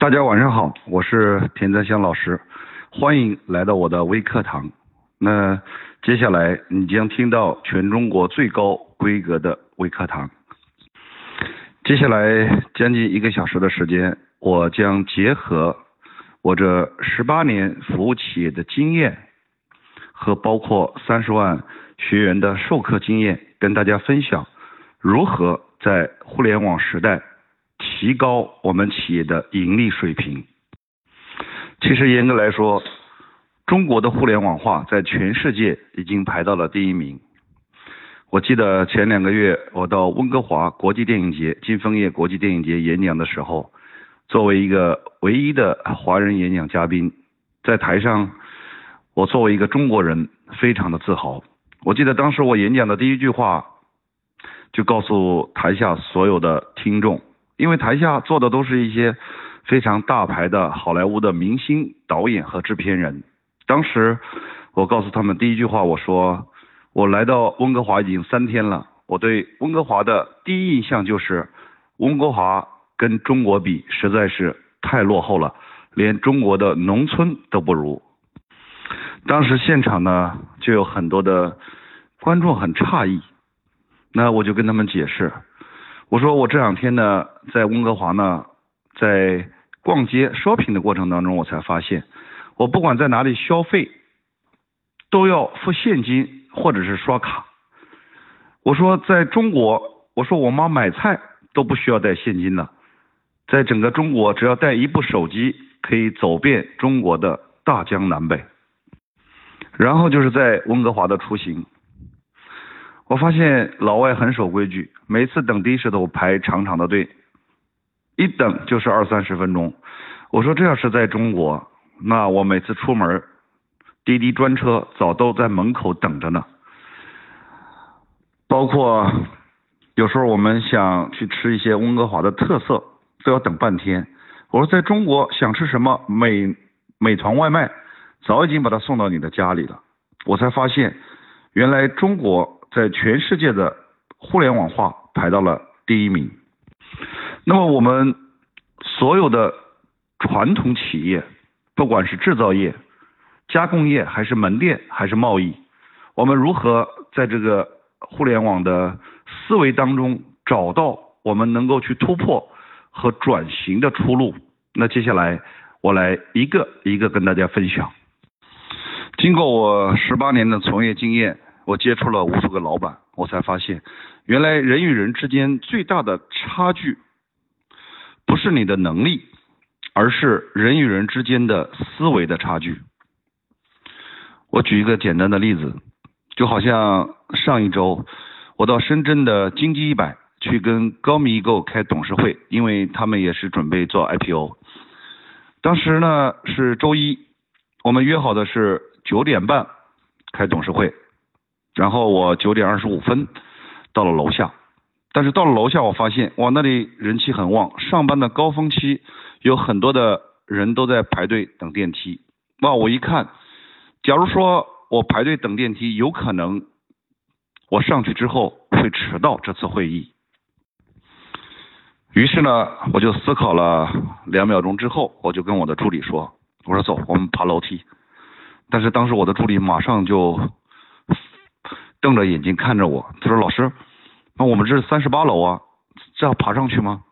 大家晚上好，我是田泽香老师，欢迎来到我的微课堂。那接下来你将听到全中国最高规格的微课堂。接下来将近一个小时的时间，我将结合我这十八年服务企业的经验和包括三十万学员的授课经验，跟大家分享如何在互联网时代。提高我们企业的盈利水平。其实严格来说，中国的互联网化在全世界已经排到了第一名。我记得前两个月我到温哥华国际电影节、金枫叶国际电影节演讲的时候，作为一个唯一的华人演讲嘉宾，在台上，我作为一个中国人，非常的自豪。我记得当时我演讲的第一句话，就告诉台下所有的听众。因为台下坐的都是一些非常大牌的好莱坞的明星、导演和制片人。当时我告诉他们第一句话，我说我来到温哥华已经三天了，我对温哥华的第一印象就是温哥华跟中国比实在是太落后了，连中国的农村都不如。当时现场呢就有很多的观众很诧异，那我就跟他们解释。我说我这两天呢，在温哥华呢，在逛街 shopping 的过程当中，我才发现，我不管在哪里消费，都要付现金或者是刷卡。我说在中国，我说我妈买菜都不需要带现金的，在整个中国，只要带一部手机，可以走遍中国的大江南北。然后就是在温哥华的出行。我发现老外很守规矩，每次等的士都排长长的队，一等就是二三十分钟。我说这要是在中国，那我每次出门，滴滴专车早都在门口等着呢。包括有时候我们想去吃一些温哥华的特色，都要等半天。我说在中国想吃什么，美美团外卖早已经把它送到你的家里了。我才发现，原来中国。在全世界的互联网化排到了第一名。那么我们所有的传统企业，不管是制造业、加工业，还是门店，还是贸易，我们如何在这个互联网的思维当中找到我们能够去突破和转型的出路？那接下来我来一个一个跟大家分享。经过我十八年的从业经验。我接触了无数个老板，我才发现，原来人与人之间最大的差距，不是你的能力，而是人与人之间的思维的差距。我举一个简单的例子，就好像上一周，我到深圳的金鸡一百去跟高密易购开董事会，因为他们也是准备做 IPO。当时呢是周一，我们约好的是九点半开董事会。然后我九点二十五分到了楼下，但是到了楼下，我发现哇，那里人气很旺，上班的高峰期有很多的人都在排队等电梯。哇，我一看，假如说我排队等电梯，有可能我上去之后会迟到这次会议。于是呢，我就思考了两秒钟之后，我就跟我的助理说：“我说走，我们爬楼梯。”但是当时我的助理马上就。瞪着眼睛看着我，他说：“老师，那我们这是三十八楼啊，这要爬上去吗？”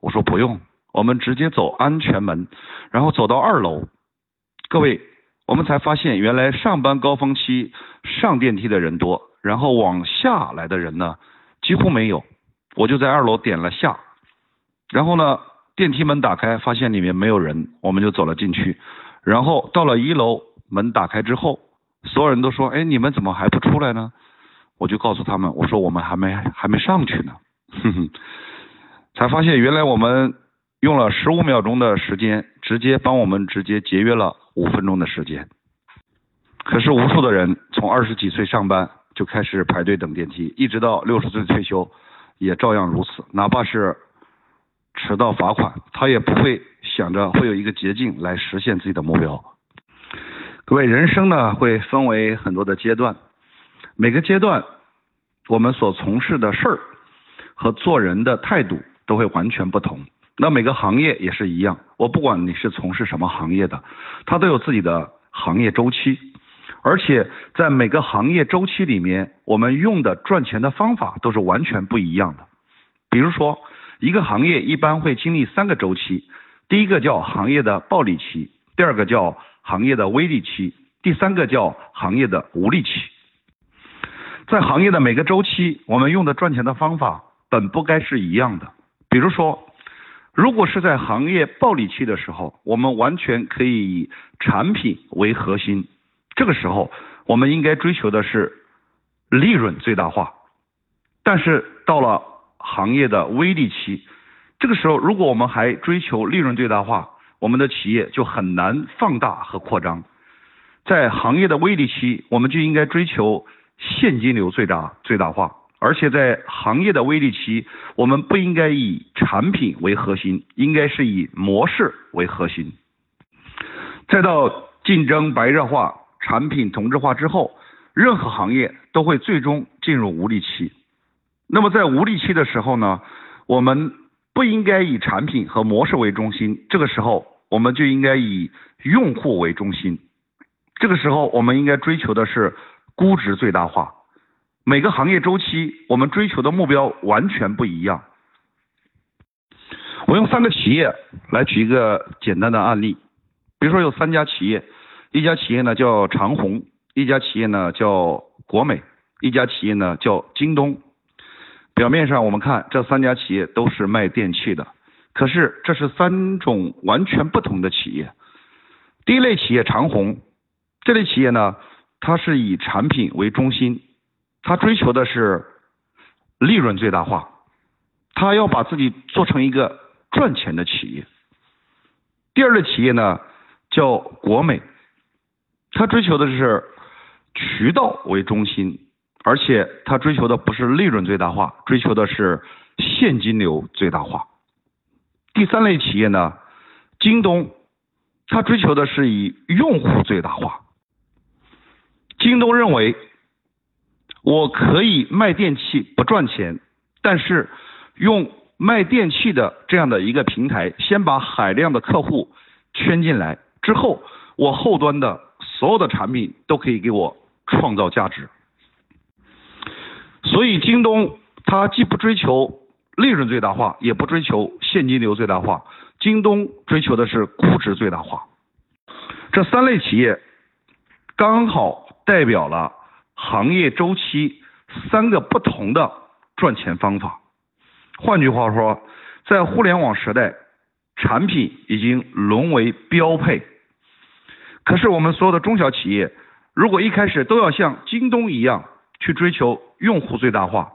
我说：“不用，我们直接走安全门，然后走到二楼。”各位，我们才发现原来上班高峰期上电梯的人多，然后往下来的人呢几乎没有。我就在二楼点了下，然后呢电梯门打开，发现里面没有人，我们就走了进去。然后到了一楼，门打开之后，所有人都说：“哎，你们怎么还不出来呢？”我就告诉他们，我说我们还没还没上去呢，哼哼，才发现原来我们用了十五秒钟的时间，直接帮我们直接节约了五分钟的时间。可是无数的人从二十几岁上班就开始排队等电梯，一直到六十岁退休，也照样如此。哪怕是迟到罚款，他也不会想着会有一个捷径来实现自己的目标。各位，人生呢会分为很多的阶段。每个阶段，我们所从事的事儿和做人的态度都会完全不同。那每个行业也是一样，我不管你是从事什么行业的，它都有自己的行业周期，而且在每个行业周期里面，我们用的赚钱的方法都是完全不一样的。比如说，一个行业一般会经历三个周期，第一个叫行业的暴利期，第二个叫行业的微利期，第三个叫行业的无利期。在行业的每个周期，我们用的赚钱的方法本不该是一样的。比如说。如果是在行业暴利期的时候，我们完全可以以产品为核心，这个时候我们应该追求的是利润最大化。但是到了行业的微利期，这个时候如果我们还追求利润最大化，我们的企业就很难放大和扩张。在行业的微利期，我们就应该追求现金流最大最大化。而且在行业的微利期，我们不应该以产品为核心，应该是以模式为核心。再到竞争白热化、产品同质化之后，任何行业都会最终进入无利期。那么在无利期的时候呢，我们不应该以产品和模式为中心，这个时候我们就应该以用户为中心。这个时候我们应该追求的是估值最大化。每个行业周期，我们追求的目标完全不一样。我用三个企业来举一个简单的案例，比如说有三家企业，一家企业呢叫长虹，一家企业呢叫国美，一家企业呢叫京东。表面上我们看这三家企业都是卖电器的，可是这是三种完全不同的企业。第一类企业长虹，这类企业呢，它是以产品为中心。他追求的是利润最大化，他要把自己做成一个赚钱的企业。第二类企业呢叫国美，他追求的是渠道为中心，而且他追求的不是利润最大化，追求的是现金流最大化。第三类企业呢，京东，它追求的是以用户最大化。京东认为。我可以卖电器不赚钱，但是用卖电器的这样的一个平台，先把海量的客户圈进来之后，我后端的所有的产品都可以给我创造价值。所以京东它既不追求利润最大化，也不追求现金流最大化，京东追求的是估值最大化。这三类企业刚好代表了。行业周期三个不同的赚钱方法，换句话说，在互联网时代，产品已经沦为标配。可是我们所有的中小企业，如果一开始都要像京东一样去追求用户最大化，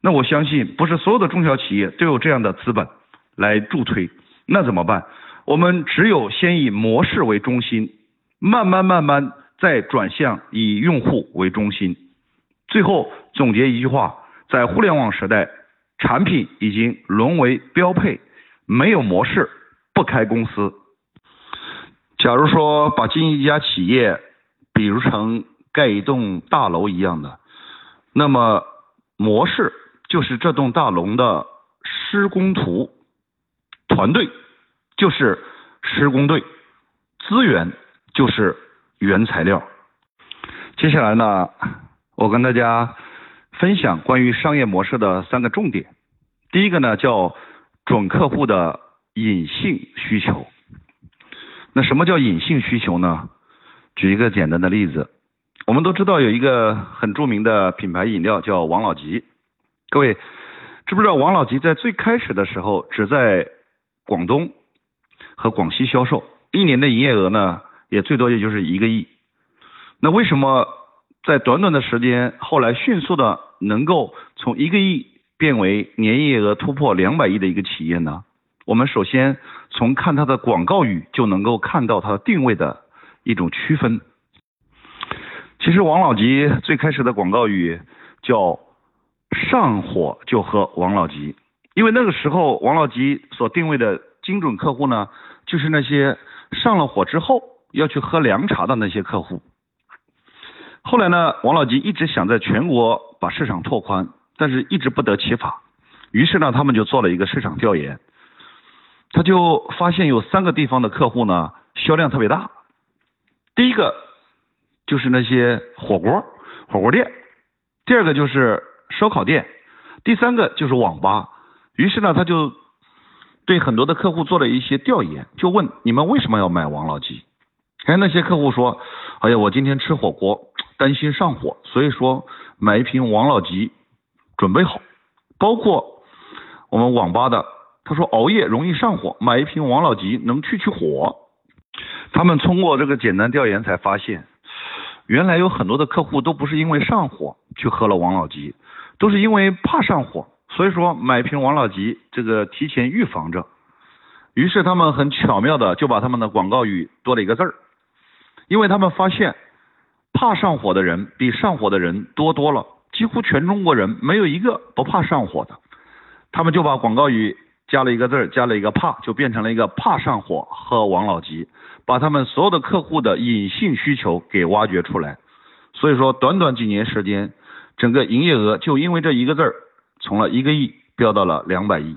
那我相信不是所有的中小企业都有这样的资本来助推。那怎么办？我们只有先以模式为中心，慢慢慢慢。再转向以用户为中心，最后总结一句话：在互联网时代，产品已经沦为标配，没有模式不开公司。假如说把经营一家企业比如成盖一栋大楼一样的，那么模式就是这栋大楼的施工图，团队就是施工队，资源就是。原材料。接下来呢，我跟大家分享关于商业模式的三个重点。第一个呢，叫准客户的隐性需求。那什么叫隐性需求呢？举一个简单的例子，我们都知道有一个很著名的品牌饮料叫王老吉。各位知不知道王老吉在最开始的时候只在广东和广西销售，一年的营业额呢？也最多也就是一个亿，那为什么在短短的时间后来迅速的能够从一个亿变为年营业额突破两百亿的一个企业呢？我们首先从看它的广告语就能够看到它的定位的一种区分。其实王老吉最开始的广告语叫上火就喝王老吉，因为那个时候王老吉所定位的精准客户呢，就是那些上了火之后。要去喝凉茶的那些客户，后来呢，王老吉一直想在全国把市场拓宽，但是一直不得其法。于是呢，他们就做了一个市场调研，他就发现有三个地方的客户呢销量特别大。第一个就是那些火锅火锅店，第二个就是烧烤店，第三个就是网吧。于是呢，他就对很多的客户做了一些调研，就问你们为什么要买王老吉？哎，那些客户说，哎呀，我今天吃火锅担心上火，所以说买一瓶王老吉准备好。包括我们网吧的，他说熬夜容易上火，买一瓶王老吉能去去火。他们通过这个简单调研才发现，原来有很多的客户都不是因为上火去喝了王老吉，都是因为怕上火。所以说买瓶王老吉，这个提前预防着。于是他们很巧妙的就把他们的广告语多了一个字儿，因为他们发现怕上火的人比上火的人多多了，几乎全中国人没有一个不怕上火的。他们就把广告语加了一个字儿，加了一个怕，就变成了一个怕上火喝王老吉，把他们所有的客户的隐性需求给挖掘出来。所以说短短几年时间，整个营业额就因为这一个字儿。从了一个亿飙到了两百亿，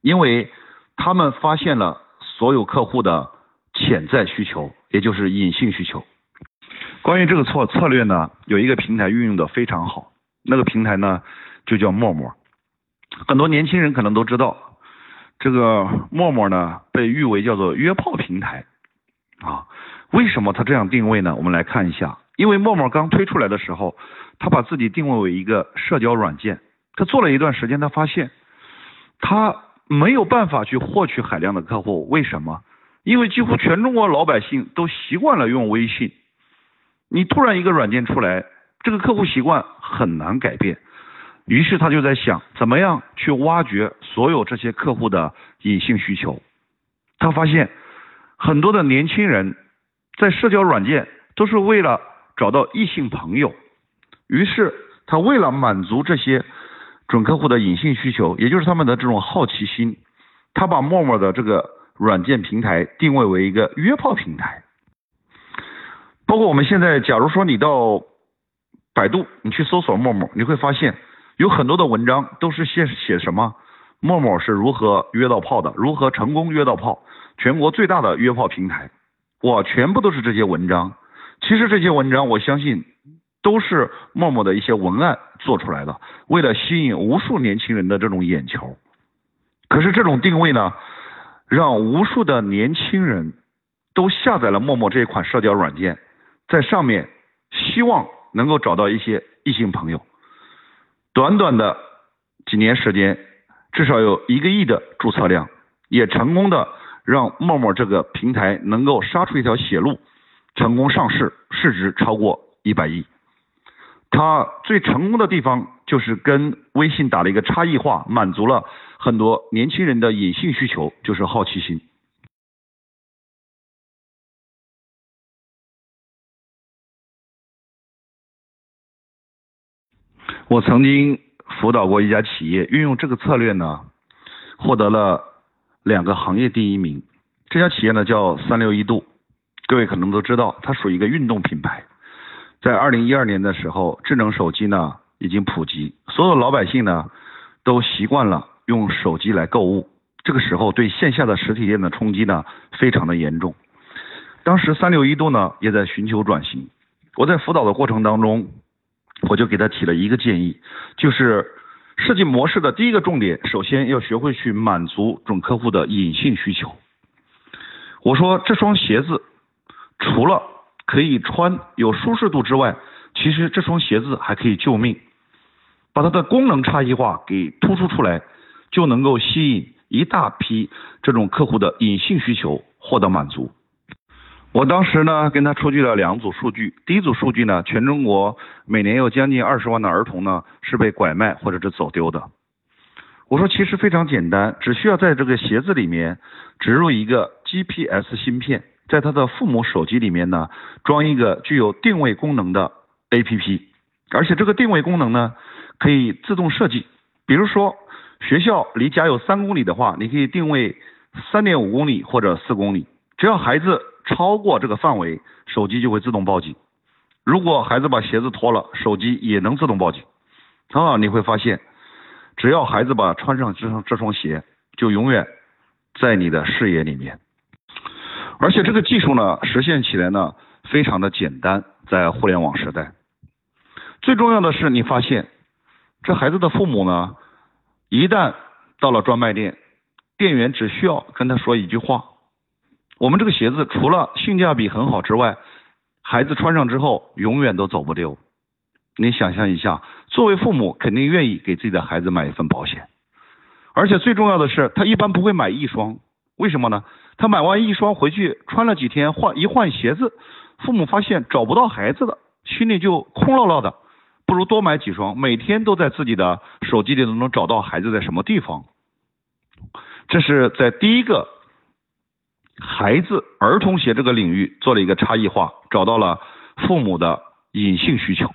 因为他们发现了所有客户的潜在需求，也就是隐性需求。关于这个策策略呢，有一个平台运用的非常好，那个平台呢就叫陌陌。很多年轻人可能都知道，这个陌陌呢被誉为叫做约炮平台啊。为什么它这样定位呢？我们来看一下，因为陌陌刚推出来的时候，它把自己定位为一个社交软件。他做了一段时间，他发现他没有办法去获取海量的客户，为什么？因为几乎全中国老百姓都习惯了用微信，你突然一个软件出来，这个客户习惯很难改变。于是他就在想，怎么样去挖掘所有这些客户的隐性需求？他发现很多的年轻人在社交软件都是为了找到异性朋友，于是他为了满足这些。准客户的隐性需求，也就是他们的这种好奇心，他把陌陌的这个软件平台定位为一个约炮平台。包括我们现在，假如说你到百度，你去搜索陌陌，你会发现有很多的文章都是写写什么，陌陌是如何约到炮的，如何成功约到炮，全国最大的约炮平台，哇，全部都是这些文章。其实这些文章，我相信。都是陌陌的一些文案做出来的，为了吸引无数年轻人的这种眼球。可是这种定位呢，让无数的年轻人都下载了陌陌这款社交软件，在上面希望能够找到一些异性朋友。短短的几年时间，至少有一个亿的注册量，也成功的让陌陌这个平台能够杀出一条血路，成功上市，市值超过一百亿。它最成功的地方就是跟微信打了一个差异化，满足了很多年轻人的隐性需求，就是好奇心。我曾经辅导过一家企业，运用这个策略呢，获得了两个行业第一名。这家企业呢叫三六一度，各位可能都知道，它属于一个运动品牌。在二零一二年的时候，智能手机呢已经普及，所有老百姓呢都习惯了用手机来购物。这个时候对线下的实体店的冲击呢非常的严重。当时三六一度呢也在寻求转型。我在辅导的过程当中，我就给他提了一个建议，就是设计模式的第一个重点，首先要学会去满足准客户的隐性需求。我说这双鞋子除了可以穿有舒适度之外，其实这双鞋子还可以救命，把它的功能差异化给突出出来，就能够吸引一大批这种客户的隐性需求获得满足。我当时呢跟他出具了两组数据，第一组数据呢，全中国每年有将近二十万的儿童呢是被拐卖或者是走丢的。我说其实非常简单，只需要在这个鞋子里面植入一个 GPS 芯片。在他的父母手机里面呢，装一个具有定位功能的 APP，而且这个定位功能呢，可以自动设计。比如说，学校离家有三公里的话，你可以定位三点五公里或者四公里。只要孩子超过这个范围，手机就会自动报警。如果孩子把鞋子脱了，手机也能自动报警。啊，你会发现，只要孩子把穿上这双这双鞋，就永远在你的视野里面。而且这个技术呢，实现起来呢非常的简单，在互联网时代。最重要的是，你发现这孩子的父母呢，一旦到了专卖店，店员只需要跟他说一句话：“我们这个鞋子除了性价比很好之外，孩子穿上之后永远都走不丢。”你想象一下，作为父母肯定愿意给自己的孩子买一份保险，而且最重要的是，他一般不会买一双，为什么呢？他买完一双回去穿了几天，换一换鞋子，父母发现找不到孩子了，心里就空落落的，不如多买几双，每天都在自己的手机里都能找到孩子在什么地方。这是在第一个孩子儿童鞋这个领域做了一个差异化，找到了父母的隐性需求。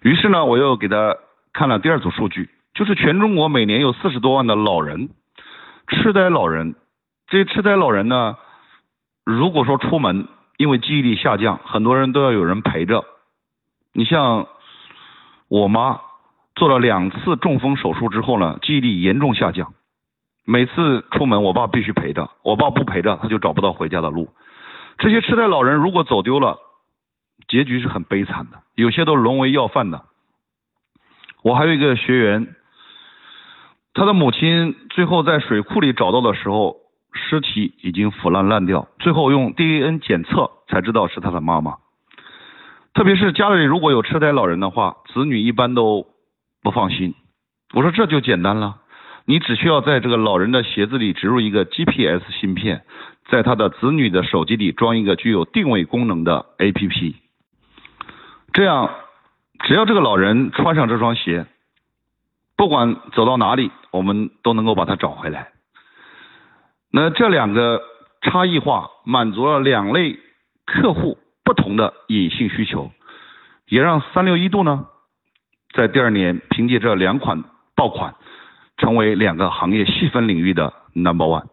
于是呢，我又给他看了第二组数据，就是全中国每年有四十多万的老人，痴呆老人。这痴呆老人呢，如果说出门因为记忆力下降，很多人都要有人陪着。你像我妈做了两次中风手术之后呢，记忆力严重下降。每次出门，我爸必须陪着，我爸不陪着，他就找不到回家的路。这些痴呆老人如果走丢了，结局是很悲惨的，有些都沦为要饭的。我还有一个学员，他的母亲最后在水库里找到的时候，尸体已经腐烂烂掉，最后用 DNA 检测才知道是他的妈妈。特别是家里如果有痴呆老人的话，子女一般都不放心。我说这就简单了。你只需要在这个老人的鞋子里植入一个 GPS 芯片，在他的子女的手机里装一个具有定位功能的 APP，这样只要这个老人穿上这双鞋，不管走到哪里，我们都能够把他找回来。那这两个差异化满足了两类客户不同的隐性需求，也让三六一度呢，在第二年凭借这两款爆款。成为两个行业细分领域的 number one。